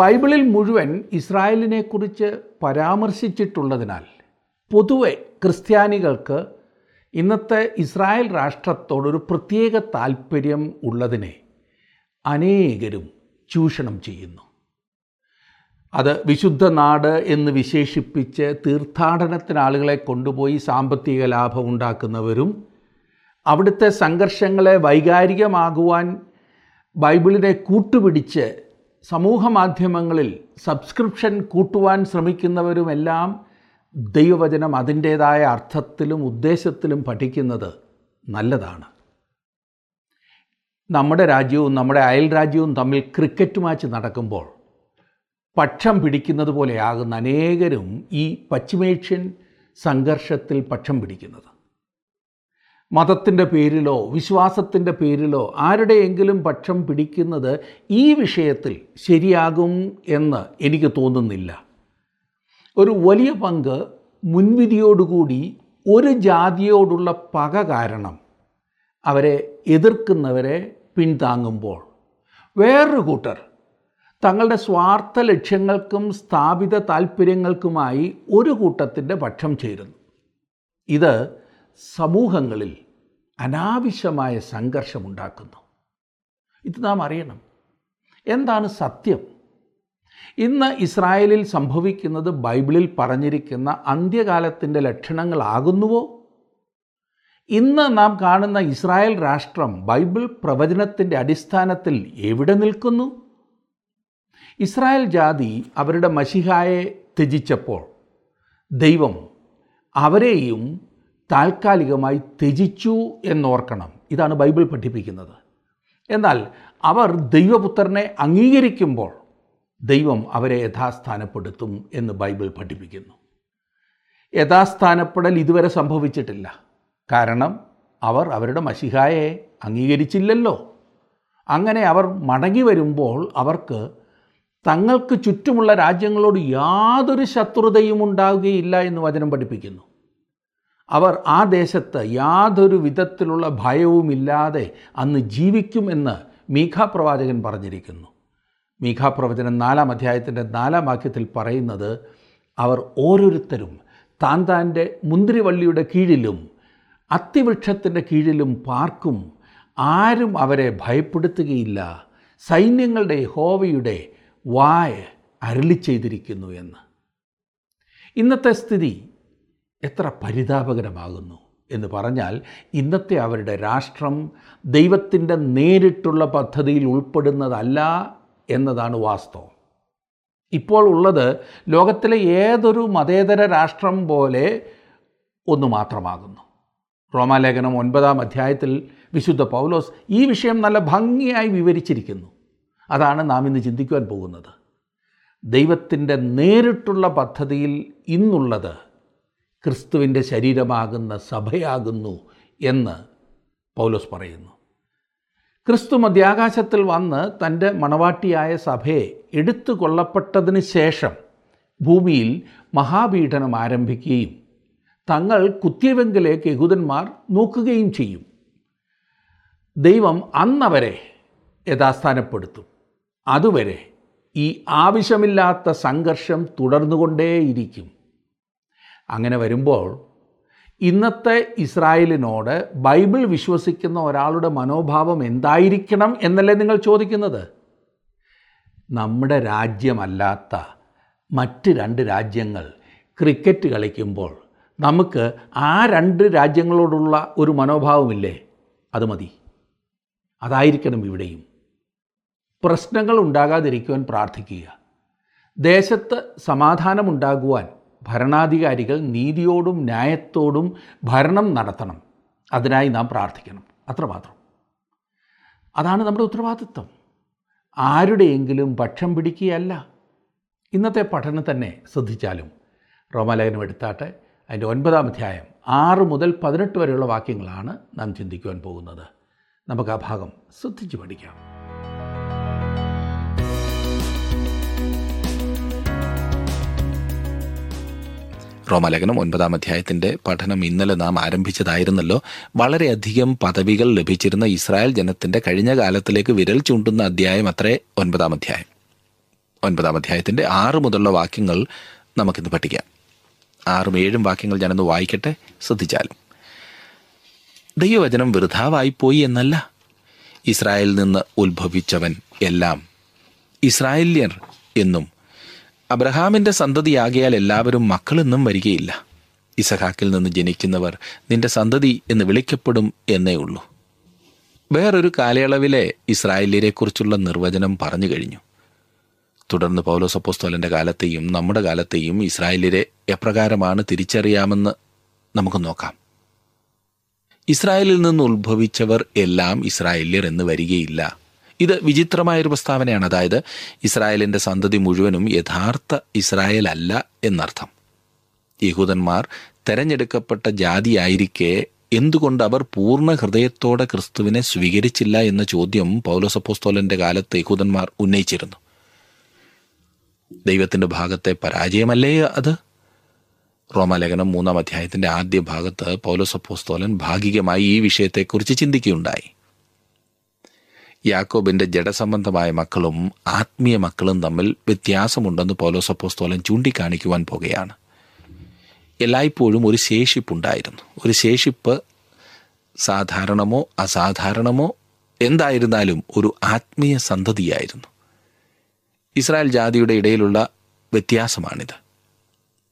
ബൈബിളിൽ മുഴുവൻ ഇസ്രായേലിനെക്കുറിച്ച് പരാമർശിച്ചിട്ടുള്ളതിനാൽ പൊതുവെ ക്രിസ്ത്യാനികൾക്ക് ഇന്നത്തെ ഇസ്രായേൽ രാഷ്ട്രത്തോടൊരു പ്രത്യേക താല്പര്യം ഉള്ളതിനെ അനേകരും ചൂഷണം ചെയ്യുന്നു. അത് വിശുദ്ധ നാട് എന്ന് വിശേഷിപ്പിച്ച് തീർത്ഥാടനത്തിന് ആളുകളെ കൊണ്ടുപോയി സാമ്പത്തിക ലാഭം ഉണ്ടാക്കുന്നവരും അവിടുത്തെ സംഘർഷങ്ങളെ വൈകാരികമാകുവാൻ ബൈബിളിനെ കൂട്ടുപിടിച്ച് സമൂഹ മാധ്യമങ്ങളിൽ സബ്സ്ക്രിപ്ഷൻ കൂട്ടുവാൻ ശ്രമിക്കുന്നവരുമെല്ലാം ദൈവവചനം അതിന്റേതായ അർത്ഥത്തിലും ഉദ്ദേശത്തിലും പഠിക്കുന്നത് നല്ലതാണ്. നമ്മുടെ രാജ്യവും നമ്മുടെ അയൽ രാജ്യവും തമ്മിൽ ക്രിക്കറ്റ് മാച്ച് നടക്കുമ്പോൾ പക്ഷം പിടിക്കുന്നത് പോലെയാകുന്ന അനേകരും ഈ പശ്ചിമേഷ്യൻ സംഘർഷത്തിൽ പക്ഷം പിടിക്കുന്നത്. മതത്തിന്റെ പേരിലോ വിശ്വാസത്തിന്റെ പേരിലോ ആരുടെയെങ്കിലും പക്ഷം പിടിക്കുന്നത് ഈ വിഷയത്തിൽ ശരിയാകും എന്ന് എനിക്ക് തോന്നുന്നില്ല. ഒരു വലിയ പങ്ക് മുൻവിധിയോടുകൂടി ഒരു ജാതിയോടുള്ള പക കാരണം അവരെ എതിർക്കുന്നവരെ പിന്താങ്ങുമ്പോൾ വേറൊരു കൂട്ടർ തങ്ങളുടെ സ്വാർത്ഥ ലക്ഷ്യങ്ങൾക്കും സ്ഥാപിത താല്പര്യങ്ങൾക്കുമായി ഒരു കൂട്ടത്തിന്റെ പക്ഷം ചേരുന്നു. ഇത് സമൂഹങ്ങളിൽ അനാവശ്യമായ സംഘർഷമുണ്ടാക്കുന്നു. ഇത് നാം അറിയണം. എന്താണ് സത്യം? ഇന്ന് ഇസ്രായേലിൽ സംഭവിക്കുന്നത് ബൈബിളിൽ പറഞ്ഞിരിക്കുന്ന അന്ത്യകാലത്തിന്റെ ലക്ഷണങ്ങളാകുന്നുവോ? ഇന്ന് നാം കാണുന്ന ഇസ്രായേൽ രാഷ്ട്രം ബൈബിൾ പ്രവചനത്തിന്റെ അടിസ്ഥാനത്തിൽ എവിടെ നിൽക്കുന്നു? ഇസ്രായേൽ ജാതി അവരുടെ മഷിഹായെ ത്യജിച്ചപ്പോൾ ദൈവം അവരെയും താൽക്കാലികമായി ത്യജിച്ചു എന്നോർക്കണം. ഇതാണ് ബൈബിൾ പഠിപ്പിക്കുന്നത്. എന്നാൽ അവർ ദൈവപുത്രനെ അംഗീകരിക്കുമ്പോൾ ദൈവം അവരെ യഥാസ്ഥാനപ്പെടുത്തും എന്ന് ബൈബിൾ പഠിപ്പിക്കുന്നു. യഥാസ്ഥാനപ്പെടൽ ഇതുവരെ സംഭവിച്ചിട്ടില്ല. കാരണം അവർ അവരുടെ മഷിഹായെ അംഗീകരിച്ചില്ലല്ലോ. അങ്ങനെ അവർ മടങ്ങി വരുമ്പോൾ അവർക്ക് തങ്ങൾക്ക് ചുറ്റുമുള്ള രാജ്യങ്ങളോട് യാതൊരു ശത്രുതയും ഉണ്ടാവുകയില്ല എന്ന് വചനം പഠിപ്പിക്കുന്നു. അവർ ആ ദേശത്ത് യാതൊരു വിധത്തിലുള്ള ഭയവുമില്ലാതെ അന്ന് ജീവിക്കുമെന്ന് മീഖാപ്രവാചകൻ പറഞ്ഞിരിക്കുന്നു. മീഖാപ്രവചനം നാലാം അധ്യായത്തിന്റെ നാലാം വാക്യത്തിൽ പറയുന്നത് അവർ ഓരോരുത്തരും താൻ താന്റെ മുന്തിരിവള്ളിയുടെ കീഴിലും അത്തിവൃക്ഷത്തിന്റെ കീഴിലും പാർക്കും. ആരും അവരെ ഭയപ്പെടുത്തുകയില്ല. സൈന്യങ്ങളുടെ ഹോവയുടെ വായ അരളി ചെയ്തിരിക്കുന്നു എന്ന്. ഇന്നത്തെ സ്ഥിതി എത്ര പരിതാപകരമാകുന്നു എന്ന് പറഞ്ഞാൽ ഇന്നത്തെ അവരുടെ രാഷ്ട്രം ദൈവത്തിന്റെ നേരിട്ടുള്ള പദ്ധതിയിൽ ഉൾപ്പെടുന്നതല്ല എന്നതാണ് വാസ്തവം. ഇപ്പോൾ ഉള്ളത് ലോകത്തിലെ ഏതൊരു മതേതര രാഷ്ട്രം പോലെ ഒന്ന് മാത്രമാകുന്നു. റോമാലേഖനം ഒൻപതാം അധ്യായത്തിൽ വിശുദ്ധ പൗലോസ് ഈ വിഷയം നല്ല ഭംഗിയായി വിവരിച്ചിരിക്കുന്നു. അതാണ് നാം ഇന്ന് ചിന്തിക്കുവാൻ പോകുന്നത്. ദൈവത്തിന്റെ നേരിട്ടുള്ള പദ്ധതിയിൽ ഇന്നുള്ളത് ക്രിസ്തുവിന്റെ ശരീരമാകുന്ന സഭയാകുന്നു എന്ന് പൗലോസ് പറയുന്നു. ക്രിസ്തു മധ്യാകാശത്തിൽ വന്ന് തന്റെ മണവാട്ടിയായ സഭയെ എടുത്തു കൊള്ളപ്പെട്ടതിന് ശേഷം ഭൂമിയിൽ മഹാപീഠനം ആരംഭിക്കുകയും തങ്ങൾ കുത്തിയവെങ്കിലേക്ക് യഹൂദന്മാർ നോക്കുകയും ചെയ്യും. ദൈവം അന്നവരെ യഥാസ്ഥാനപ്പെടുത്തും. അതുവരെ ഈ ആവശ്യമില്ലാത്ത സംഘർഷം തുടർന്നുകൊണ്ടേയിരിക്കും. അങ്ങനെ വരുമ്പോൾ ഇന്നത്തെ ഇസ്രായേലിനോട് ബൈബിൾ വിശ്വസിക്കുന്ന ഒരാളുടെ മനോഭാവം എന്തായിരിക്കണം എന്നല്ലേ നിങ്ങൾ ചോദിക്കുന്നത്? നമ്മുടെ രാജ്യമല്ലാത്ത മറ്റ് രണ്ട് രാജ്യങ്ങൾ ക്രിക്കറ്റ് കളിക്കുമ്പോൾ നമുക്ക് ആ രണ്ട് രാജ്യങ്ങളോടുള്ള ഒരു മനോഭാവമില്ലേ? അത് മതി. അതായിരിക്കണം ഇവിടെയും. പ്രശ്നങ്ങൾ ഉണ്ടാകാതിരിക്കുവാൻ പ്രാർത്ഥിക്കുക. ദേശത്ത് സമാധാനമുണ്ടാകുവാൻ ഭരണാധികാരികൾ നീതിയോടും ന്യായത്തോടും ഭരണം നടത്തണം. അതിനായി നാം പ്രാർത്ഥിക്കണം. അത്രമാത്രം അതാണ് നമ്മുടെ ഉത്തരവാദിത്വം. ആരുടെയെങ്കിലും പക്ഷം പിടിക്കുകയല്ല. ഇന്നത്തെ പഠനം തന്നെ ശ്രദ്ധിച്ചാലും. റോമാലേഖനം എടുത്താട്ടെ. അതിന്റെ ഒൻപതാം അധ്യായം ആറ് മുതൽ പതിനെട്ട് വരെയുള്ള വാക്യങ്ങളാണ് നാം ചിന്തിക്കുവാൻ പോകുന്നത്. നമുക്ക് ആ ഭാഗം ശ്രദ്ധിച്ച് പഠിക്കാം. റോമാലേഖനം ഒൻപതാം അധ്യായത്തിന്റെ പഠനം ഇന്നലെ നാം ആരംഭിച്ചതായിരുന്നല്ലോ. വളരെയധികം പദവികൾ ലഭിച്ചിരുന്ന ഇസ്രായേൽ ജനത്തിന്റെ കഴിഞ്ഞ കാലത്തിലേക്ക് വിരൽ ചൂണ്ടുന്ന അധ്യായം അത്രേ ഒൻപതാം അധ്യായം. ഒൻപതാം അധ്യായത്തിന്റെ ആറ് മുതലുള്ള വാക്യങ്ങൾ നമുക്കിന്ന് പഠിക്കാം. ആറും ഏഴും വാക്യങ്ങൾ ഞാനൊന്ന് വായിക്കട്ടെ? ശ്രദ്ധിച്ചാലും. ദൈവവചനം വൃഥാവായിപ്പോയി എന്നല്ല. ഇസ്രായേലിൽ നിന്ന് ഉത്ഭവിച്ചവൻ എല്ലാം ഇസ്രായേല്യർ എന്നും അബ്രഹാമിന്റെ സന്തതിയാകിയാൽ എല്ലാവരും മക്കളെന്നും വരികയില്ല. ഇസഹാക്കിൽ നിന്ന് ജനിക്കുന്നവർ നിന്റെ സന്തതി എന്ന് വിളിക്കപ്പെടും എന്നേ ഉള്ളൂ. വേറൊരു കാലയളവിലെ ഇസ്രായേലിയരെക്കുറിച്ചുള്ള നിർവചനം പറഞ്ഞു കഴിഞ്ഞു. തുടർന്ന് പൗലോസപ്പോസ്തോലന്റെ കാലത്തെയും നമ്മുടെ കാലത്തെയും ഇസ്രായേലിരെ എപ്രകാരമാണ് തിരിച്ചറിയാമെന്ന് നമുക്ക് നോക്കാം. ഇസ്രായേലിൽ നിന്ന് ഉത്ഭവിച്ചവർ എല്ലാം ഇസ്രായേല്യർ എന്ന് വരികയില്ല. ഇത് വിചിത്രമായൊരു പ്രസ്താവനയാണ്. അതായത് ഇസ്രായേലിന്റെ സന്തതി മുഴുവനും യഥാർത്ഥ ഇസ്രായേൽ അല്ല എന്നർത്ഥം. യഹൂദന്മാർ തെരഞ്ഞെടുക്കപ്പെട്ട ജാതിയായിരിക്കെ എന്തുകൊണ്ട് അവർ പൂർണ ഹൃദയത്തോടെ ക്രിസ്തുവിനെ സ്വീകരിച്ചില്ല എന്ന ചോദ്യം പൗലോസപ്പോസ്തോലന്റെ കാലത്ത് യഹൂദന്മാർ ഉന്നയിച്ചിരുന്നു. ദൈവത്തിന്റെ ഭാഗത്തെ പരാജയമല്ലേ അത്? റോമാലേഖനം മൂന്നാം അധ്യായത്തിന്റെ ആദ്യ ഭാഗത്ത് പൗലോസപ്പോസ്തോലൻ ഭാഗികമായി ഈ വിഷയത്തെക്കുറിച്ച് ചിന്തിക്കുകയുണ്ടായി. യാക്കോബിന്റെ ജഡസംബന്ധമായ മക്കളും ആത്മീയ മക്കളും തമ്മിൽ വ്യത്യാസമുണ്ടെന്ന് പൗലോസപ്പോസ്തോലൻ ചൂണ്ടിക്കാണിക്കുവാൻ പോകുകയാണ്. എല്ലായ്പ്പോഴും ഒരു ശേഷിപ്പുണ്ടായിരുന്നു. ഒരു ശേഷിപ്പ് സാധാരണമോ അസാധാരണമോ എന്തായിരുന്നാലും ഒരു ആത്മീയ സന്തതിയായിരുന്നു. ഇസ്രായേൽ ജാതിയുടെ ഇടയിലുള്ള വ്യത്യാസമാണിത്.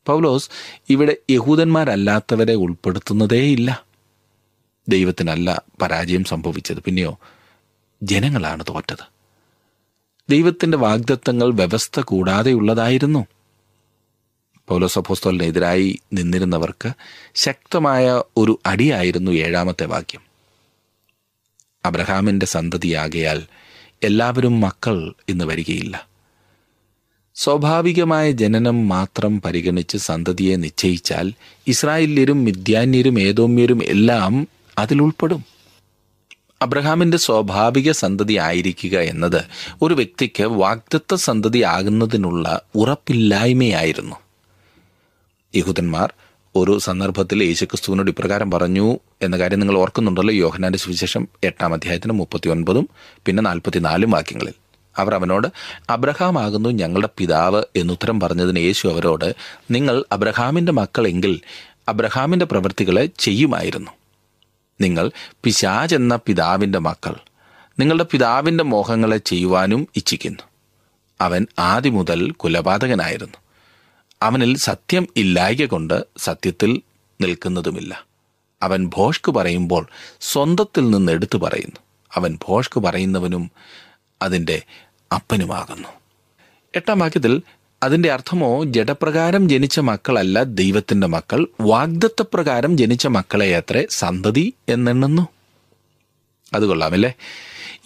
പൗലോസ് ഇവിടെ യഹൂദന്മാരല്ലാത്തവരെ ഉൾപ്പെടുത്തുന്നതേയില്ല. ദൈവത്തിനല്ല പരാജയം സംഭവിച്ചത്. പിന്നെയോ ജനങ്ങളാണ് തോറ്റത്. ദൈവത്തിന്റെ വാഗ്ദത്തങ്ങൾ വ്യവസ്ഥ കൂടാതെയുള്ളതായിരുന്നു പൗലോസ് അപ്പോസ്തോലിനെതിരായി നിന്നിരുന്നവർക്ക് ശക്തമായ ഒരു അടിയായിരുന്നു ഏഴാമത്തെ വാക്യം. അബ്രഹാമിന്റെ സന്തതിയാകയാൽ എല്ലാവരും മക്കൾ എന്ന് വരികയില്ല. സ്വാഭാവികമായ ജനനം മാത്രം പരിഗണിച്ച് സന്തതിയെ നിശ്ചയിച്ചാൽ ഇസ്രായേല്യരും മിഥ്യാന്യരും ഏതോമ്യരും എല്ലാം അതിലുൾപ്പെടും അബ്രഹാമിന്റെ സ്വാഭാവിക സന്തതി ആയിരിക്കുക എന്നത് ഒരു വ്യക്തിക്ക് വാഗ്ദത്ത സന്തതി ആകുന്നതിനുള്ള ഉറപ്പില്ലായ്മയായിരുന്നു. യഹൂദന്മാർ ഒരു സന്ദർഭത്തിൽ യേശുക്രിസ്തുവിനോട് ഇപ്രകാരം പറഞ്ഞു എന്ന കാര്യം നിങ്ങൾ ഓർക്കുന്നുണ്ടല്ലോ യോഹനാന്റെ സുവിശേഷം എട്ടാം അധ്യായത്തിന് മുപ്പത്തി ഒൻപതും പിന്നെ നാൽപ്പത്തിനാലും വാക്യങ്ങളിൽ. അവർ അവനോട് അബ്രഹാം ആകുന്നു ഞങ്ങളുടെ പിതാവ് എന്നുത്തരം പറഞ്ഞതിന് യേശു അവരോട് നിങ്ങൾ അബ്രഹാമിന്റെ മക്കളെങ്കിൽ അബ്രഹാമിന്റെ പ്രവൃത്തികളെ ചെയ്യുമായിരുന്നു. നിങ്ങൾ പിശാജ് എന്ന പിതാവിന്റെ മക്കൾ. നിങ്ങളുടെ പിതാവിന്റെ മോഹങ്ങളെ ചെയ്യുവാനും ഇച്ഛിക്കുന്നു. അവൻ ആദ്യം മുതൽ കുലപാതകനായിരുന്നു. അവനിൽ സത്യം ഇല്ലായ്ക കൊണ്ട് സത്യത്തിൽ നിൽക്കുന്നതുമില്ല. അവൻ ഭോഷ്ക് പറയുമ്പോൾ സ്വന്തത്തിൽ നിന്ന് എടുത്തു പറയുന്നു. അവൻ ഭോഷ്ക് പറയുന്നവനും അതിന്റെ അപ്പനുമാകുന്നു. എട്ടാം വാക്യത്തിൽ അതിന്റെ അർത്ഥമോ ജഡപ്രകാരം ജനിച്ച മക്കളല്ല ദൈവത്തിന്റെ മക്കൾ വാഗ്ദത്തപ്രകാരം ജനിച്ച മക്കളെ അത്രേ സന്തതി എന്നെണ്ണുന്നു? അത് കൊള്ളാമല്ലേ?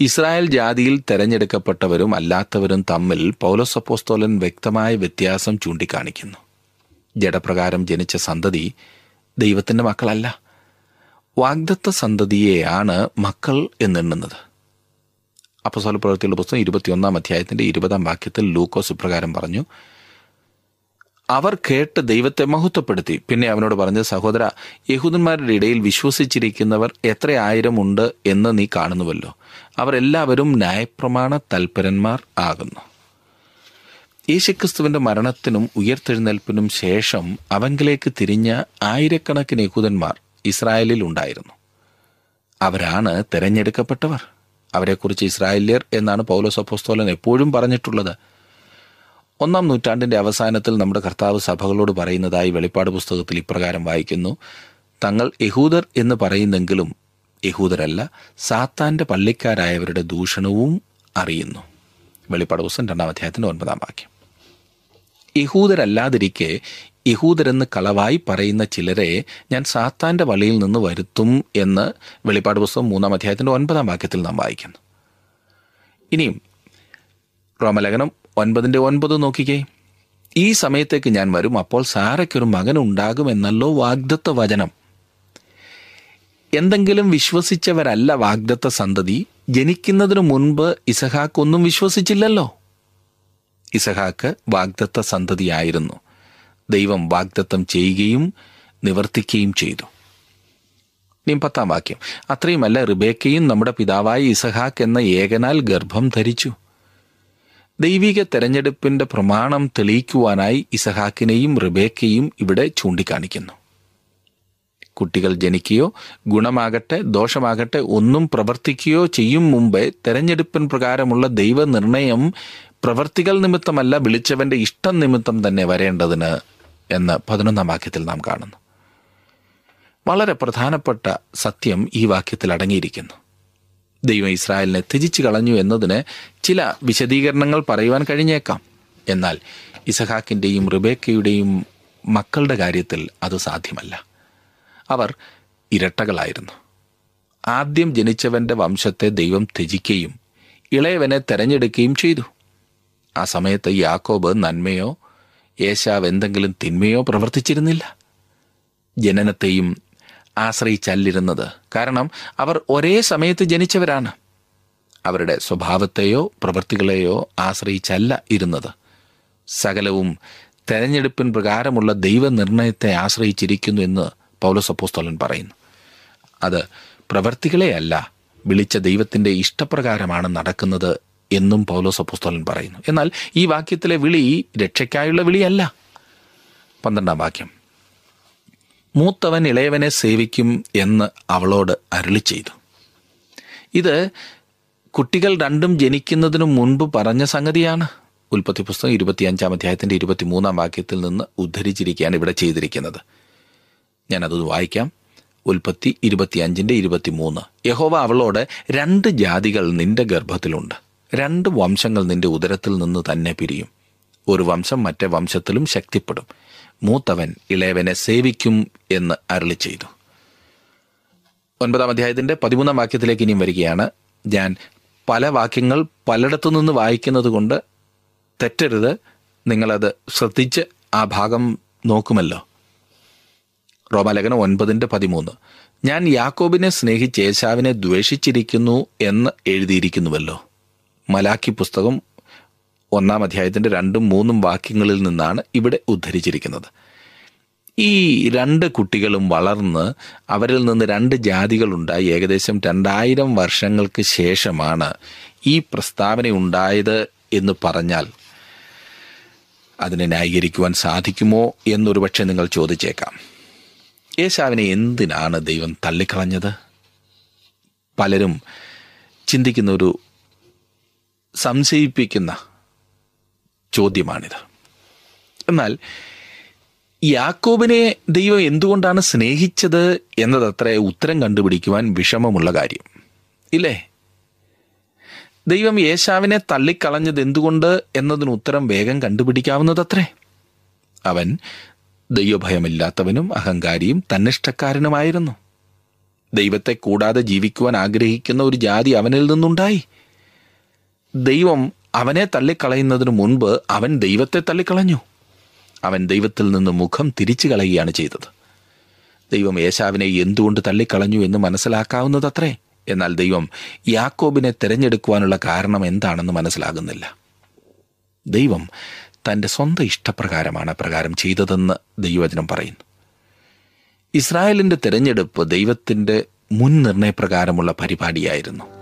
ഇസ്രായേൽ ജാതിയിൽ തെരഞ്ഞെടുക്കപ്പെട്ടവരും അല്ലാത്തവരും തമ്മിൽ പൗലോസപ്പോസ്തോലൻ വ്യക്തമായ വ്യത്യാസം ചൂണ്ടിക്കാണിക്കുന്നു. ജഡപ്രകാരം ജനിച്ച സന്തതി ദൈവത്തിന്റെ മക്കളല്ല. വാഗ്ദത്ത സന്തതിയെയാണ് മക്കൾ എന്നെണ്ണുന്നത്. അപ്പസോല പ്രവൃത്തിയുള്ള പുസ്തകം ഇരുപത്തിയൊന്നാം അധ്യായത്തിന്റെ ഇരുപതാം വാക്യത്തിൽ ലൂക്കോസ് ഇപ്രകാരം പറഞ്ഞു അവർ കേട്ട് ദൈവത്തെ മഹത്വപ്പെടുത്തി. പിന്നെ അവനോട് പറഞ്ഞ സഹോദര യഹൂദന്മാരുടെ ഇടയിൽ വിശ്വസിച്ചിരിക്കുന്നവർ എത്ര ആയിരം ഉണ്ട് എന്ന് നീ കാണുന്നുവല്ലോ. അവരെല്ലാവരും ന്യായപ്രമാണ തൽപരന്മാർ ആകുന്നു. യേശുക്രിസ്തുവിന്റെ മരണത്തിനും ഉയർത്തെഴുന്നേൽപ്പിനും ശേഷം അവങ്കിലേക്ക് തിരിഞ്ഞ ആയിരക്കണക്കിന് യഹൂദന്മാർ ഇസ്രായേലിൽ ഉണ്ടായിരുന്നു. അവരാണ് തെരഞ്ഞെടുക്കപ്പെട്ടവർ. അവരെക്കുറിച്ച് ഇസ്രായേല്യർ എന്നാണ് പൗലോസ് അപ്പോസ്തോലൻ എപ്പോഴും പറഞ്ഞിട്ടുള്ളത്. ഒന്നാം നൂറ്റാണ്ടിന്റെ അവസാനത്തിൽ നമ്മുടെ കർത്താവ് സഭകളോട് പറയുന്നതായി വെളിപ്പാട് പുസ്തകത്തിൽ ഇപ്രകാരം വായിക്കുന്നു. തങ്ങൾ യഹൂദർ എന്ന് പറയുന്നെങ്കിലും യഹൂദരല്ല സാത്താന്റെ പള്ളിക്കാരായവരുടെ ദൂഷണവും അറിയുന്നു. വെളിപ്പാട് പുസ്തകം രണ്ടാം അധ്യായത്തിന്റെ ഒൻപതാം വാക്യം. യഹൂദരല്ലാതിരിക്കെ യഹൂദരെന്ന് കളവായി പറയുന്ന ചിലരെ ഞാൻ സാത്താന്റെ വളിയിൽ നിന്ന് വരുത്തും എന്ന് വെളിപ്പാട് പുസ്തകം മൂന്നാം അധ്യായത്തിന്റെ ഒൻപതാം വാക്യത്തിൽ നാം വായിക്കുന്നു. ഇനിയും റോമലേഖനം ഒൻപതിന്റെ ഒൻപത് നോക്കിക്കേ. ഈ സമയത്തേക്ക് ഞാൻ വരും അപ്പോൾ സാറയ്ക്കൊരു മകൻ ഉണ്ടാകുമെന്നല്ലോ വാഗ്ദത്ത വചനം. എന്തെങ്കിലും വിശ്വസിച്ചവരല്ല വാഗ്ദത്ത സന്തതി ജനിക്കുന്നതിനു മുൻപ് ഇസഹാക്ക് ഒന്നും വിശ്വസിച്ചില്ലല്ലോ. ഇസഹാക്ക് വാഗ്ദത്ത സന്തതിയായിരുന്നു ദൈവം വാഗ്ദത്തം ചെയ്യുകയും നിവർത്തിക്കുകയും ചെയ്തു. ഇനിയും പത്താം വാക്യം. അത്രയുമല്ല റിബേക്കയും നമ്മുടെ പിതാവായ ഇസഹാക്ക് എന്ന ഏകനാൽ ഗർഭം ധരിച്ചു. ദൈവിക തെരഞ്ഞെടുപ്പിന്റെ പ്രമാണം തെളിയിക്കുവാനായി ഇസഹാക്കിനെയും റിബേക്കയും ഇവിടെ ചൂണ്ടിക്കാണിക്കുന്നു. കുട്ടികൾ ജനിക്കുകയോ ഗുണമാകട്ടെ ദോഷമാകട്ടെ ഒന്നും പ്രവർത്തിക്കുകയോ ചെയ്യും മുമ്പേ തെരഞ്ഞെടുപ്പിൻ പ്രകാരമുള്ള ദൈവനിർണയം പ്രവർത്തികൾ നിമിത്തമല്ല വിളിച്ചവന്റെ ഇഷ്ടം നിമിത്തം തന്നെ വരേണ്ടതിന് എന്ന് പതിനൊന്നാം വാക്യത്തിൽ നാം കാണുന്നു. വളരെ പ്രധാനപ്പെട്ട സത്യം ഈ വാക്യത്തിൽ അടങ്ങിയിരിക്കുന്നു. ദൈവം ഇസ്രായേലിനെ ത്യജിച്ചു കളഞ്ഞു എന്നതിന് ചില വിശദീകരണങ്ങൾ പറയുവാൻ കഴിഞ്ഞേക്കാം. എന്നാൽ ഇസഹാക്കിന്റെയും റിബേക്കയുടെയും മക്കളുടെ കാര്യത്തിൽ അത് സാധ്യമല്ല. അവർ ഇരട്ടകളായിരുന്നു. ആദ്യം ജനിച്ചവന്റെ വംശത്തെ ദൈവം ത്യജിക്കുകയും ഇളയവനെ തെരഞ്ഞെടുക്കുകയും ചെയ്തു. ആ സമയത്ത് യാക്കോബ് നന്മയോ യേശാവ് എന്തെങ്കിലും തിന്മയോ പ്രവർത്തിച്ചിരുന്നില്ല. ജനനത്തെയും ആശ്രയിച്ചല്ലിരുന്നത്. കാരണം അവർ ഒരേ സമയത്ത് ജനിച്ചവരാണ്. അവരുടെ സ്വഭാവത്തെയോ പ്രവൃത്തികളെയോ ആശ്രയിച്ചല്ല ഇരുന്നത്. സകലവും തെരഞ്ഞെടുപ്പിൻ പ്രകാരമുള്ള ദൈവനിർണയത്തെ ആശ്രയിച്ചിരിക്കുന്നു എന്ന് പൗലസപ്പോസ്തോലൻ പറയുന്നു. അത് പ്രവർത്തികളെയല്ല വിളിച്ച ദൈവത്തിന്റെ ഇഷ്ടപ്രകാരമാണ് നടക്കുന്നത് എന്നും പൗലോസ് അപ്പോസ്തലൻ പറയുന്നു. എന്നാൽ ഈ വാക്യത്തിലെ വിളി രക്ഷയ്ക്കായുള്ള വിളിയല്ല. പന്ത്രണ്ടാം വാക്യം. മൂത്തവൻ ഇളയവനെ സേവിക്കും എന്ന് അവളോട് അരുളി ചെയ്തു. ഇത് കുട്ടികൾ രണ്ടും ജനിക്കുന്നതിനു മുൻപ് പറഞ്ഞ സംഗതിയാണ്. ഉൽപ്പത്തി പുസ്തകം ഇരുപത്തിയഞ്ചാം അധ്യായത്തിന്റെ ഇരുപത്തിമൂന്നാം വാക്യത്തിൽ നിന്ന് ഉദ്ധരിച്ചിരിക്കുകയാണ് ഇവിടെ ചെയ്തിരിക്കുന്നത്. ഞാനത് വായിക്കാം. ഉൽപ്പത്തി ഇരുപത്തിയഞ്ചിന്റെ ഇരുപത്തിമൂന്ന്. യഹോവ അവളോട് രണ്ട് ജാതികൾ നിന്റെ ഗർഭത്തിലുണ്ട്. രണ്ട് വംശങ്ങൾ നിന്റെ ഉദരത്തിൽ നിന്ന് തന്നെ പിരിയും. ഒരു വംശം മറ്റേ വംശത്തിലും ശക്തിപ്പെടും. മൂത്തവൻ ഇളയവനെ സേവിക്കും എന്ന് അരളി ചെയ്തു. ഒൻപതാം അധ്യായത്തിന്റെ പതിമൂന്നാം വാക്യത്തിലേക്ക് ഇനിയും വരികയാണ്. ഞാൻ പല വാക്യങ്ങൾ പലയിടത്തു നിന്ന് വായിക്കുന്നത് കൊണ്ട് തെറ്റരുത്. നിങ്ങളത് ശ്രദ്ധിച്ച് ആ ഭാഗം നോക്കുമല്ലോ. റോമാലേഖനം ഒൻപതിന്റെ പതിമൂന്ന്. ഞാൻ യാക്കോബിനെ സ്നേഹിച്ച് യേശാവിനെ ദ്വേഷിച്ചിരിക്കുന്നു എന്ന് എഴുതിയിരിക്കുന്നുവല്ലോ. മലാക്കി പുസ്തകം ഒന്നാം അധ്യായത്തിന്റെ രണ്ടും മൂന്നും വാക്യങ്ങളിൽ നിന്നാണ് ഇവിടെ ഉദ്ധരിച്ചിരിക്കുന്നത്. ഈ രണ്ട് കുട്ടികളും വളർന്ന് അവരിൽ നിന്ന് രണ്ട് ജാതികളുണ്ടായി. ഏകദേശം രണ്ടായിരം വർഷങ്ങൾക്ക് ശേഷമാണ് ഈ പ്രസ്താവന ഉണ്ടായത് എന്ന് പറഞ്ഞാൽ അതിനെ ന്യായീകരിക്കുവാൻ സാധിക്കുമോ എന്നൊരു പക്ഷേ നിങ്ങൾ ചോദിച്ചേക്കാം. യേശാവിനെ എന്തിനാണ് ദൈവം തള്ളിക്കളഞ്ഞത്? പലരും ചിന്തിക്കുന്ന ഒരു സംശയിപ്പിക്കുന്ന ചോദ്യമാണിത്. എന്നാൽ യാക്കോബിനെ ദൈവം എന്തുകൊണ്ടാണ് സ്നേഹിച്ചത് എന്നതത്ര ഉത്തരം കണ്ടുപിടിക്കുവാൻ വിഷമമുള്ള കാര്യം. ഇല്ലേ? ദൈവം യേശാവിനെ തള്ളിക്കളഞ്ഞത് എന്തുകൊണ്ട് എന്നതിന് ഉത്തരം വേഗം കണ്ടുപിടിക്കാവുന്നതത്രേ. അവൻ ദൈവഭയമില്ലാത്തവനും അഹങ്കാരിയും തന്നിഷ്ടക്കാരനുമായിരുന്നു. ദൈവത്തെ കൂടാതെ ജീവിക്കുവാൻ ആഗ്രഹിക്കുന്ന ഒരു ജാതി അവനിൽ നിന്നുണ്ടായി. ദൈവം അവനെ തള്ളിക്കളയുന്നതിന് മുൻപ് അവൻ ദൈവത്തെ തള്ളിക്കളഞ്ഞു. അവൻ ദൈവത്തിൽ നിന്ന് മുഖം തിരിച്ചു കളയുകയാണ് ചെയ്തത്. ദൈവം യേശാവിനെ എന്തുകൊണ്ട് തള്ളിക്കളഞ്ഞു എന്ന് മനസ്സിലാക്കാവുന്നതത്രേ. എന്നാൽ ദൈവം യാക്കോബിനെ തിരഞ്ഞെടുക്കുവാനുള്ള കാരണം എന്താണെന്ന് മനസ്സിലാകുന്നില്ല. ദൈവം തന്റെ സ്വന്തം ഇഷ്ടപ്രകാരമാണ് പ്രകാരം ചെയ്തതെന്ന് ദൈവവചനം പറയുന്നു. ഇസ്രായേലിന്റെ തിരഞ്ഞെടുപ്പ് ദൈവത്തിന്റെ മുൻനിർണയപ്രകാരമുള്ള പരിപാടിയായിരുന്നു.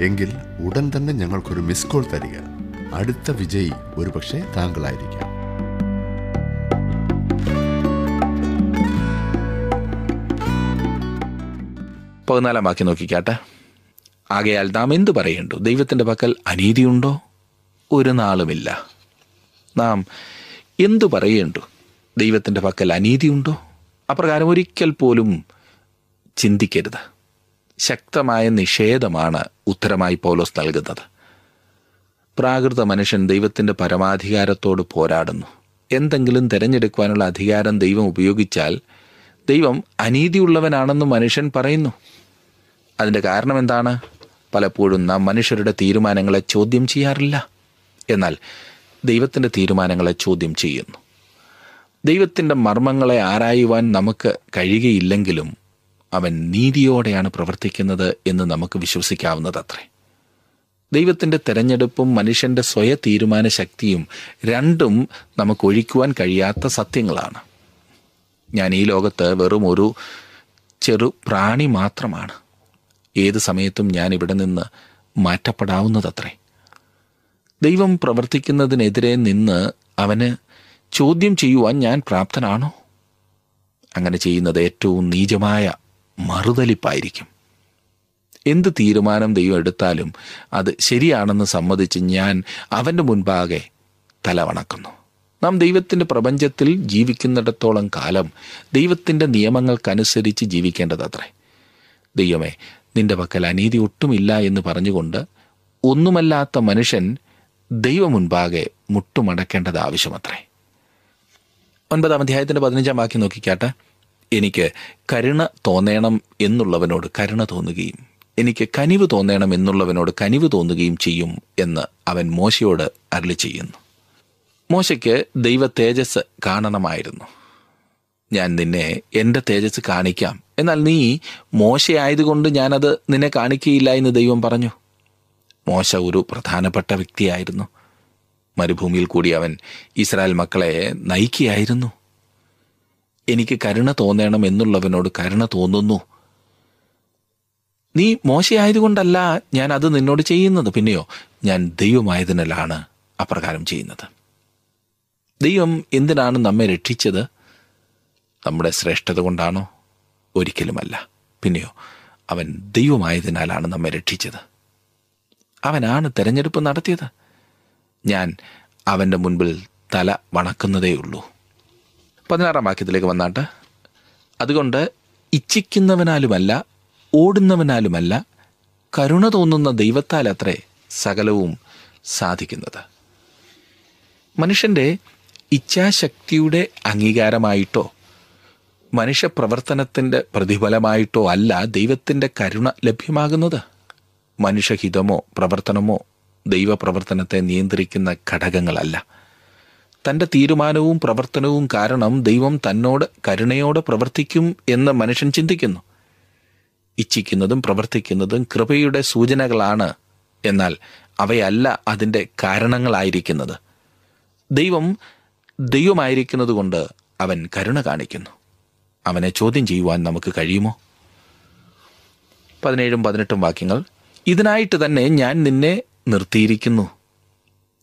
എങ്കിൽ ഉടൻ തന്നെ ഞങ്ങൾക്കൊരു മിസ് കോൾ തരിക. അടുത്ത വിജയി ഒരുപക്ഷെ താങ്കളായിരിക്കാം. പതിനാലാം വാക്യം നോക്കിക്കാട്ടെ. ആകയാൽ നാം എന്തു പറയേണ്ടു? ദൈവത്തിന്റെ പക്കൽ അനീതിയുണ്ടോ? ഒരു നാളുമില്ല. നാം എന്തു പറയേണ്ടു? ദൈവത്തിന്റെ പക്കൽ അനീതിയുണ്ടോ? അപ്രകാരം ഒരിക്കൽ പോലും ചിന്തിക്കരുത്. ശക്തമായ നിഷേധമാണ് ഉത്തരമായി പൗലോസ് നൽകുന്നത്. പ്രാകൃത മനുഷ്യൻ ദൈവത്തിന്റെ പരമാധികാരത്തോട് പോരാടുന്നു. എന്തെങ്കിലും തിരഞ്ഞെടുക്കുവാനുള്ള അധികാരം ദൈവം ഉപയോഗിച്ചാൽ ദൈവം അനീതിയുള്ളവനാണെന്ന് മനുഷ്യൻ പറയുന്നു. അതിന്റെ കാരണം എന്താണ്? പലപ്പോഴും നാം മനുഷ്യരുടെ തീരുമാനങ്ങളെ ചോദ്യം ചെയ്യാറില്ല. എന്നാൽ ദൈവത്തിന്റെ തീരുമാനങ്ങളെ ചോദ്യം ചെയ്യുന്നു. ദൈവത്തിന്റെ മർമ്മങ്ങളെ ആരായുവാൻ നമുക്ക് കഴിയുകയില്ലെങ്കിലും അവൻ നീതിയോടെയാണ് പ്രവർത്തിക്കുന്നത് എന്ന് നമുക്ക് വിശ്വസിക്കാവുന്നതത്രേ. ദൈവത്തിന്റെ തെരഞ്ഞെടുപ്പും മനുഷ്യന്റെ സ്വയ തീരുമാന ശക്തിയും രണ്ടും നമുക്ക് ഒഴിക്കുവാൻ കഴിയാത്ത സത്യങ്ങളാണ്. ഞാൻ ഈ ലോകത്ത് വെറും ഒരു ചെറു പ്രാണി മാത്രമാണ്. ഏത് സമയത്തും ഞാൻ ഇവിടെ നിന്ന് മാറ്റപ്പെടാവുന്നതത്രേ. ദൈവം പ്രവർത്തിക്കുന്നതിനെതിരെ നിന്ന് അവന് ചോദ്യം ചെയ്യുവാൻ ഞാൻ പ്രാപ്തനാണോ? അങ്ങനെ ചെയ്യുന്നത് ഏറ്റവും നീചമായ മറുതലിപ്പായിരിക്കും. എന്ത് തീരുമാനം ദൈവം എടുത്താലും അത് ശരിയാണെന്ന് സമ്മതിച്ച് ഞാൻ അവന്റെ മുൻപാകെ തലവണക്കുന്നു നാം ദൈവത്തിന്റെ പ്രപഞ്ചത്തിൽ ജീവിക്കുന്നിടത്തോളം കാലം ദൈവത്തിന്റെ നിയമങ്ങൾക്കനുസരിച്ച് ജീവിക്കേണ്ടതത്രേ. ദൈവമേ നിന്റെ പക്കൽ അനീതി ഒട്ടുമില്ല എന്ന് പറഞ്ഞുകൊണ്ട് ഒന്നുമല്ലാത്ത മനുഷ്യൻ ദൈവം മുൻപാകെ മുട്ടുമടക്കേണ്ടത് ആവശ്യമത്രേ. ഒൻപതാം അധ്യായത്തിന്റെ പതിനഞ്ചാം വാക്യം നോക്കിക്കാട്ടെ. എനിക്ക് കരുണ തോന്നേണം എന്നുള്ളവനോട് കരുണ തോന്നുകയും എനിക്ക് കനിവ് തോന്നേണം എന്നുള്ളവനോട് കനിവ് തോന്നുകയും ചെയ്യും എന്ന് അവൻ മോശയോട് അരളി ചെയ്യുന്നു. മോശയ്ക്ക് ദൈവ തേജസ് കാണണമായിരുന്നു. ഞാൻ നിന്നെ എന്റെ തേജസ് കാണിക്കാം. എന്നാൽ നീ മോശയായതുകൊണ്ട് ഞാനത് നിന്നെ കാണിക്കുകയില്ല എന്ന് ദൈവം പറഞ്ഞു. മോശ ഒരു പ്രധാനപ്പെട്ട വ്യക്തിയായിരുന്നു. മരുഭൂമിയിൽ കൂടി അവൻ ഇസ്രായേൽ മക്കളെ നയിക്കുകയായിരുന്നു. എനിക്ക് കരുണ തോന്നണം എന്നുള്ളവനോട് കരുണ തോന്നുന്നു. നീ മോശയായതുകൊണ്ടല്ല ഞാൻ അത് നിന്നോട് ചെയ്യുന്നത്. പിന്നെയോ ഞാൻ ദൈവമായതിനാലാണ് അപ്രകാരം ചെയ്യുന്നത്. ദൈവം എന്തിനാണ് നമ്മെ രക്ഷിച്ചത്? നമ്മുടെ ശ്രേഷ്ഠത കൊണ്ടാണോ? ഒരിക്കലുമല്ല. പിന്നെയോ അവൻ ദൈവമായതിനാലാണ് നമ്മെ രക്ഷിച്ചത്. അവനാണ് തെരഞ്ഞെടുപ്പ് നടത്തിയത്. ഞാൻ അവന്റെ മുൻപിൽ തല വണക്കുന്നതേയുള്ളൂ. പതിനാറാം വാക്യത്തിലേക്ക് വന്നാട്ട്. അതുകൊണ്ട് ഇച്ഛിക്കുന്നവനാലുമല്ല ഓടുന്നവനാലുമല്ല കരുണ തോന്നുന്ന ദൈവത്താൽ അത്രേ സകലവും സാധിക്കുന്നത്. മനുഷ്യന്റെ ഇച്ഛാശക്തിയുടെ അംഗീകാരമായിട്ടോ മനുഷ്യപ്രവർത്തനത്തിന്റെ പ്രതിഫലമായിട്ടോ അല്ല ദൈവത്തിന്റെ കരുണ ലഭ്യമാകുന്നത്. മനുഷ്യഹിതമോ പ്രവർത്തനമോ ദൈവപ്രവർത്തനത്തെ നിയന്ത്രിക്കുന്ന ഘടകങ്ങളല്ല. തന്റെ തീരുമാനവും പ്രവർത്തനവും കാരണം ദൈവം തന്നോട് കരുണയോടെ പ്രവർത്തിക്കും എന്ന് മനുഷ്യൻ ചിന്തിക്കുന്നു. ഇച്ഛിക്കുന്നതും പ്രവർത്തിക്കുന്നതും കൃപയുടെ സൂചനകളാണ് എന്നാൽ അവയല്ല അതിന്റെ കാരണങ്ങളായിരിക്കുന്നത്. ദൈവം ദൈവമായിരിക്കുന്നത് കൊണ്ട് അവൻ കരുണ കാണിക്കുന്നു. അവനെ ചോദ്യം ചെയ്യുവാൻ നമുക്ക് കഴിയുമോ? പതിനേഴും പതിനെട്ടും വാക്യങ്ങൾ ഇതിനായിട്ട് തന്നെ ഞാൻ നിന്നെ നിർത്തിയിരിക്കുന്നു.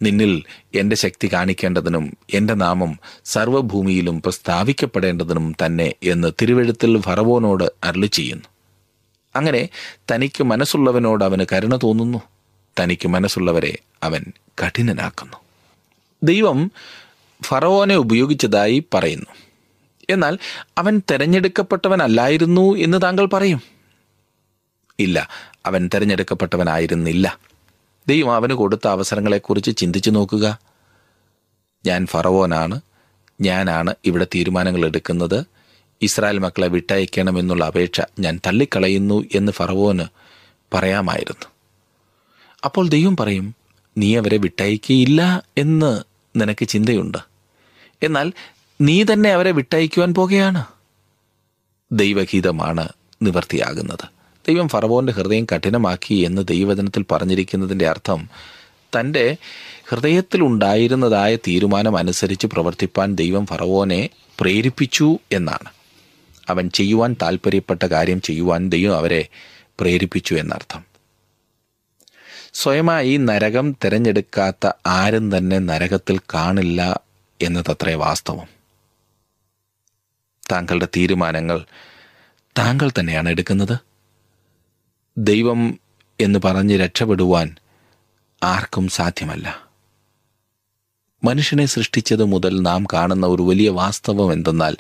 നിന്നിൽ എന്റെ ശക്തി കാണിക്കേണ്ടതിനും എന്റെ നാമം സർവഭൂമിയിലും പ്രസ്താവിക്കപ്പെടേണ്ടതിനും തന്നെ എന്ന് തിരുവഴുത്തിൽ ഫറവോനോട് അരുളി ചെയ്യുന്നു. അങ്ങനെ തനിക്ക് മനസ്സുള്ളവനോട് അവന് കരുണ തോന്നുന്നു. തനിക്ക് മനസ്സുള്ളവരെ അവൻ കഠിനനാക്കുന്നു. ദൈവം ഫറവോനെ ഉപയോഗിച്ചതായി പറയുന്നു. എന്നാൽ അവൻ തെരഞ്ഞെടുക്കപ്പെട്ടവനല്ലായിരുന്നു എന്ന് താങ്കൾ പറയും. ഇല്ല അവൻ തിരഞ്ഞെടുക്കപ്പെട്ടവനായിരുന്നില്ല. ദൈവം അവന് കൊടുത്ത അവസരങ്ങളെക്കുറിച്ച് ചിന്തിച്ചു നോക്കുക. ഞാൻ ഫറവോനാണ്. ഞാനാണ് ഇവിടെ തീരുമാനങ്ങൾ എടുക്കുന്നത്. ഇസ്രായേൽ മക്കളെ വിട്ടയക്കണമെന്നുള്ള അപേക്ഷ ഞാൻ തള്ളിക്കളയുന്നു എന്ന് ഫറവോന് പറയാമായിരുന്നു. അപ്പോൾ ദൈവം പറയും നീ അവരെ വിട്ടയക്കുകയില്ല എന്ന് നിനക്ക് ചിന്തയുണ്ട്. എന്നാൽ നീ തന്നെ അവരെ വിട്ടയക്കുവാൻ പോകുകയാണ്. ദൈവഗീതമാണ് നിവർത്തിയാകുന്നത്. ദൈവം ഫറവോന്റെ ഹൃദയം കഠിനമാക്കി എന്ന് ദൈവവചനത്തിൽ പറഞ്ഞിരിക്കുന്നതിന്റെ അർത്ഥം തന്റെ ഹൃദയത്തിലുണ്ടായിരുന്നതായ തീരുമാനം അനുസരിച്ച് പ്രവർത്തിപ്പാൻ ദൈവം ഫറവോനെ പ്രേരിപ്പിച്ചു എന്നാണ്. അവൻ ചെയ്യുവാൻ താല്പര്യപ്പെട്ട കാര്യം ചെയ്യുവാൻ ദൈവം അവരെ പ്രേരിപ്പിച്ചു എന്നർത്ഥം. സ്വയമായി നരകം തിരഞ്ഞെടുക്കാത്ത ആരും തന്നെ നരകത്തിൽ കാണില്ല എന്നതത്രേ വാസ്തവം. താങ്കളുടെ തീരുമാനങ്ങൾ താങ്കൾ തന്നെയാണ് എടുക്കുന്നത്? ദൈവം എന്ന് പറഞ്ഞ് രക്ഷപ്പെടുവാൻ ആർക്കും സാധ്യമല്ല. മനുഷ്യനെ സൃഷ്ടിച്ചത് മുതൽ നാം കാണുന്ന ഒരു വലിയ വാസ്തവം എന്തെന്നാൽ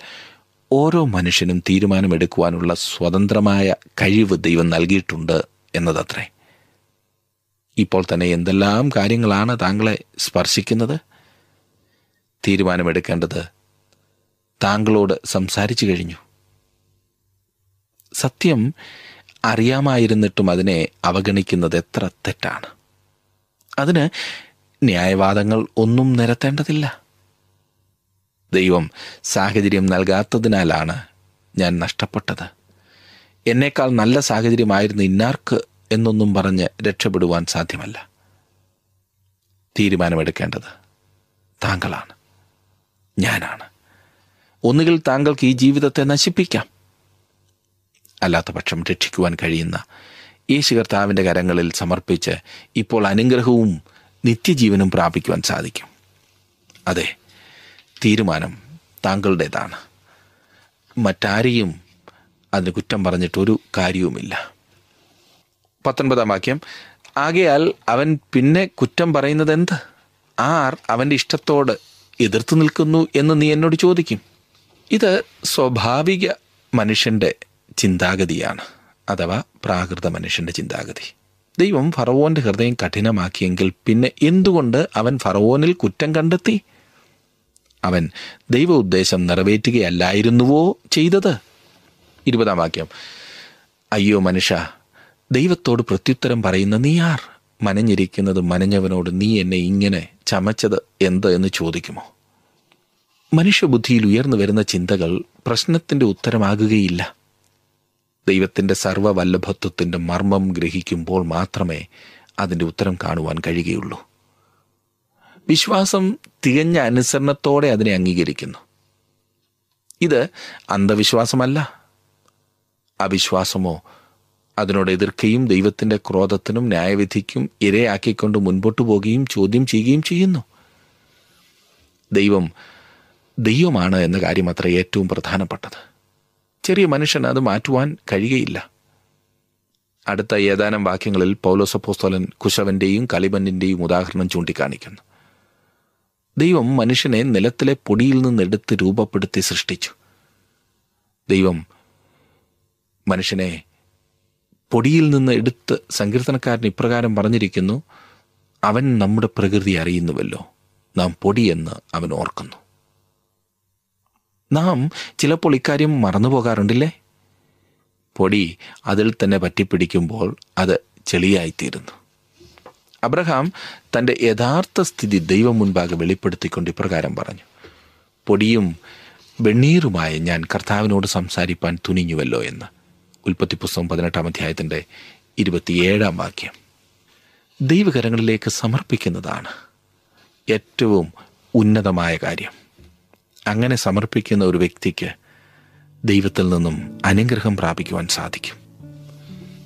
ഓരോ മനുഷ്യനും തീരുമാനമെടുക്കുവാനുള്ള സ്വതന്ത്രമായ കഴിവ് ദൈവം നൽകിയിട്ടുണ്ട് എന്നതത്രേ. ഇപ്പോൾ തന്നെ എന്തെല്ലാം കാര്യങ്ങളാണ് താങ്കളെ സ്പർശിക്കുന്നത്? തീരുമാനമെടുക്കേണ്ടത് താങ്കളോട് സംസാരിച്ചു കഴിഞ്ഞു. സത്യം അറിയാമായിരുന്നിട്ടും അതിനെ അവഗണിക്കുന്നത് എത്ര തെറ്റാണ്? അതിന് ന്യായവാദങ്ങൾ ഒന്നും നിരത്തേണ്ടതില്ല. ദൈവം സാഹചര്യം നൽകാത്തതിനാലാണ് ഞാൻ നഷ്ടപ്പെട്ടത്. എന്നേക്കാൾ നല്ല സാഹചര്യമായിരുന്നു ഇന്നാർക്ക് എന്നൊന്നും പറഞ്ഞ് രക്ഷപ്പെടുവാൻ സാധ്യമല്ല. തീരുമാനമെടുക്കേണ്ടത് താങ്കളാണ്. ഞാനാണ്. ഒന്നുകിൽ താങ്കൾക്ക് ഈ ജീവിതത്തെ നശിപ്പിക്കാം. അല്ലാത്ത പക്ഷം രക്ഷിക്കുവാൻ കഴിയുന്ന. യേശു കർത്താവിന്റെ കരങ്ങളിൽ സമർപ്പിച്ച് ഇപ്പോൾ അനുഗ്രഹവും നിത്യജീവനും പ്രാപിക്കുവാൻ സാധിക്കും. അതെ തീരുമാനം താങ്കളുടേതാണ്. മറ്റാരെയും അതിന് കുറ്റം പറഞ്ഞിട്ടൊരു കാര്യവുമില്ല. പത്തൊൻപതാം വാക്യം ആകയാൽ അവൻ പിന്നെ കുറ്റം പറയുന്നത് എന്ത് ആർ അവന്റെ ഇഷ്ടത്തോട് എതിർത്ത് നിൽക്കുന്നു എന്ന് നീ എന്നോട് ചോദിക്കും. ഇത് സ്വാഭാവിക മനുഷ്യന്റെ ചിന്താഗതിയാണ്. അഥവാ പ്രാകൃത മനുഷ്യന്റെ ചിന്താഗതി. ദൈവം ഫറവോന്റെ ഹൃദയം കഠിനമാക്കിയെങ്കിൽ പിന്നെ എന്തുകൊണ്ട് അവൻ ഫറവോനിൽ കുറ്റം കണ്ടെത്തി? അവൻ ദൈവ ഉദ്ദേശം നിറവേറ്റുകയല്ലായിരുന്നുവോ ചെയ്തത്? ഇരുപതാം വാക്യം. അയ്യോ മനുഷ്യ ദൈവത്തോട് പ്രത്യുത്തരം പറയുന്ന നീ ആർ? മനഞ്ഞിരിക്കുന്നത് മനഞ്ഞവനോട് നീ എന്നെ ഇങ്ങനെ ചമച്ചത് എന്ത് എന്ന് ചോദിക്കുമോ? മനുഷ്യബുദ്ധിയിൽ ഉയർന്നു വരുന്ന ചിന്തകൾ പ്രശ്നത്തിന്റെ ഉത്തരമാകുകയില്ല. ദൈവത്തിന്റെ സർവവല്ലഭത്വത്തിന്റെ മർമ്മം ഗ്രഹിക്കുമ്പോൾ മാത്രമേ അതിന്റെ ഉത്തരം കാണുവാൻ കഴിയുകയുള്ളൂ. വിശ്വാസം തികഞ്ഞ അനുസരണത്തോടെ അതിനെ അംഗീകരിക്കുന്നു. ഇത് അന്ധവിശ്വാസമല്ല. അവിശ്വാസമോ അതിനോട് എതിർക്കുകയും ദൈവത്തിന്റെ ക്രോധത്തിനും ന്യായവിധിക്കും ഇരയാക്കിക്കൊണ്ട് മുൻപോട്ട് പോകുകയും ചോദ്യം ചെയ്യുകയും ചെയ്യുന്നു. ദൈവം ദൈവമാണ് എന്ന കാര്യം അത്ര ഏറ്റവും പ്രധാനപ്പെട്ടത്. ചെറിയ മനുഷ്യന് അത് മാറ്റുവാൻ കഴിയുകയില്ല. അടുത്ത ഏതാനും വാക്യങ്ങളിൽ പൗലോസപ്പോസ്തോലൻ കുശവന്റെയും കളിമണ്ണിന്റെയും ഉദാഹരണം ചൂണ്ടിക്കാണിക്കുന്നു. ദൈവം മനുഷ്യനെ നിലത്തിലെ പൊടിയിൽ നിന്നെടുത്ത് രൂപപ്പെടുത്തി സൃഷ്ടിച്ചു. ദൈവം മനുഷ്യനെ പൊടിയിൽ നിന്ന് എടുത്ത് സങ്കീർത്തനക്കാരൻ ഇപ്രകാരം പറഞ്ഞിരിക്കുന്നു അവൻ നമ്മുടെ പ്രകൃതി അറിയുന്നുവല്ലോ. നാം പൊടിയെന്ന് അവൻ ഓർക്കുന്നു. നാം ചിലപ്പോൾ ഇക്കാര്യം മറന്നു പോകാറുണ്ടല്ലേ? പൊടി അതിൽ തന്നെ പറ്റിപ്പിടിക്കുമ്പോൾ അത് ചെളിയായിത്തീരുന്നു. അബ്രഹാം തന്റെ യഥാർത്ഥ സ്ഥിതി ദൈവം മുൻപാകെ വെളിപ്പെടുത്തിക്കൊണ്ട് ഇപ്രകാരം പറഞ്ഞു. പൊടിയും വെണ്ണീറുമായ ഞാൻ കർത്താവിനോട് സംസാരിപ്പാൻ തുനിഞ്ഞുവല്ലോ എന്ന്. ഉൽപ്പത്തി പുസ്തകം പതിനെട്ടാം അധ്യായത്തിന്റെ ഇരുപത്തിയേഴാം വാക്യം. ദൈവകരങ്ങളിലേക്ക് സമർപ്പിക്കുന്നതാണ് ഏറ്റവും ഉന്നതമായ കാര്യം. അങ്ങനെ സമർപ്പിക്കുന്ന ഒരു വ്യക്തിക്ക് ദൈവത്തിൽ നിന്നും അനുഗ്രഹം പ്രാപിക്കുവാൻ സാധിക്കും.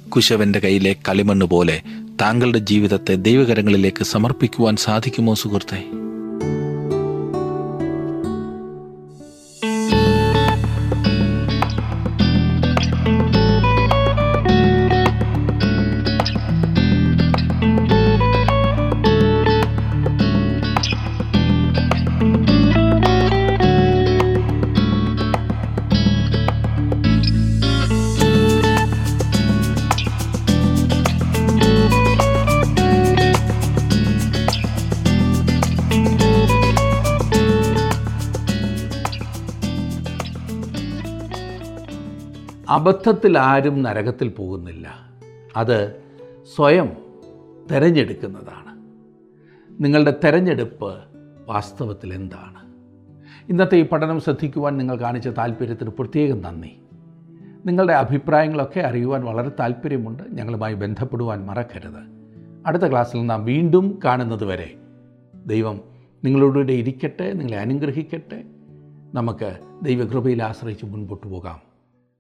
കുശവന്റെ കയ്യിലെ കളിമണ്ണ് പോലെ താങ്കളുടെ ജീവിതത്തെ ദൈവകരങ്ങളിലേക്ക് സമർപ്പിക്കുവാൻ സാധിക്കുമോ സുഹൃത്തെ? അബദ്ധത്തിൽ ആരും നരകത്തിൽ പോകുന്നില്ല. അത് സ്വയം തിരഞ്ഞെടുക്കുന്നതാണ്. നിങ്ങളുടെ തിരഞ്ഞെടുപ്പ് വാസ്തവത്തിൽ എന്താണ്? ഇന്നത്തെ ഈ പഠനം ശ്രദ്ധിക്കുവാൻ നിങ്ങൾ കാണിച്ച താല്പര്യത്തിന് പ്രത്യേകം നന്ദി. നിങ്ങളുടെ അഭിപ്രായങ്ങളൊക്കെ അറിയുവാൻ വളരെ താല്പര്യമുണ്ട്. ഞങ്ങളുമായി ബന്ധപ്പെടുവാൻ മറക്കരുത്. അടുത്ത ക്ലാസ്സിൽ നാം വീണ്ടും കാണുന്നത് വരെ ദൈവം നിങ്ങളോടുകൂടെ ഇരിക്കട്ടെ നിങ്ങളെ അനുഗ്രഹിക്കട്ടെ. നമുക്ക് ദൈവകൃപയിൽ ആശ്രയിച്ച് മുൻപോട്ട് പോകാം.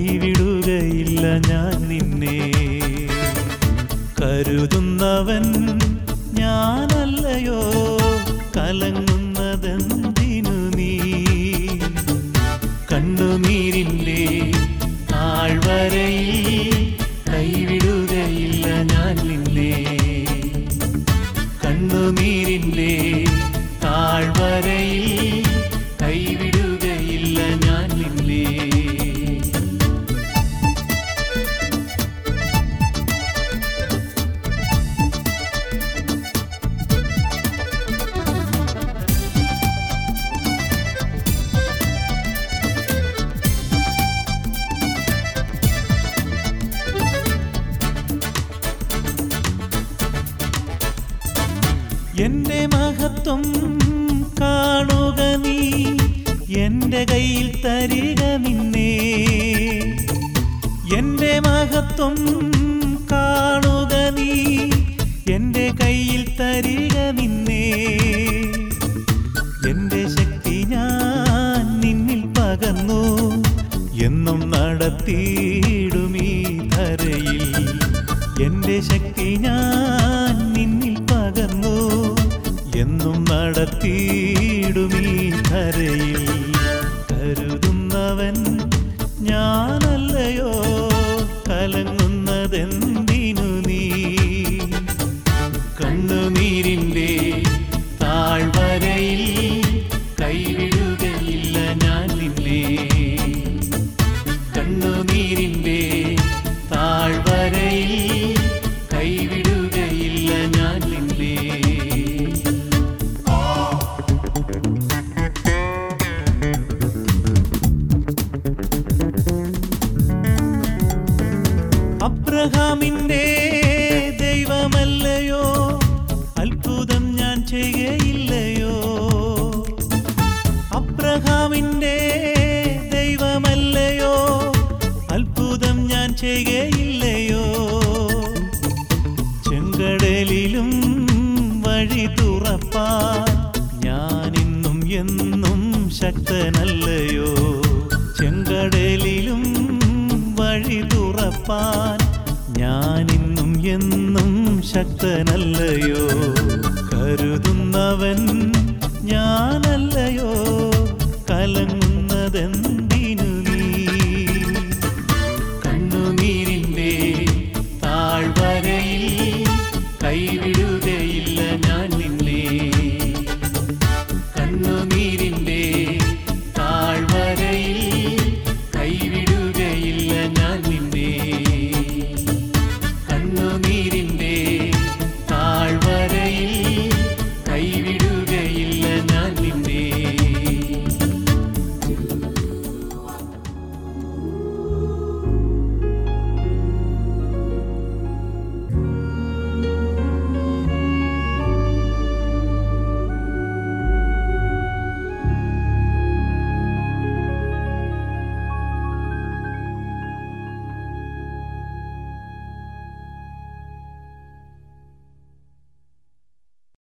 കൈവിടുകയില്ല ഞാൻ നിന്നെ. കരുതുന്നവൻ ഞാനല്ലയോ? കലങ്ങുന്നതെന്തിനു നീ? കണ്ണുനീരിന്റെ ആൾവരയിൽ എന്റെ കയ്യിൽ തരിക നിന്നേ. എന്റെ മഹത്വം കാണുക നീ. എന്റെ കയ്യിൽ തരിക നിന്നേ. എന്റെ ശക്തി ഞാൻ നിന്നിൽ പകന്നു എന്നും നടത്തി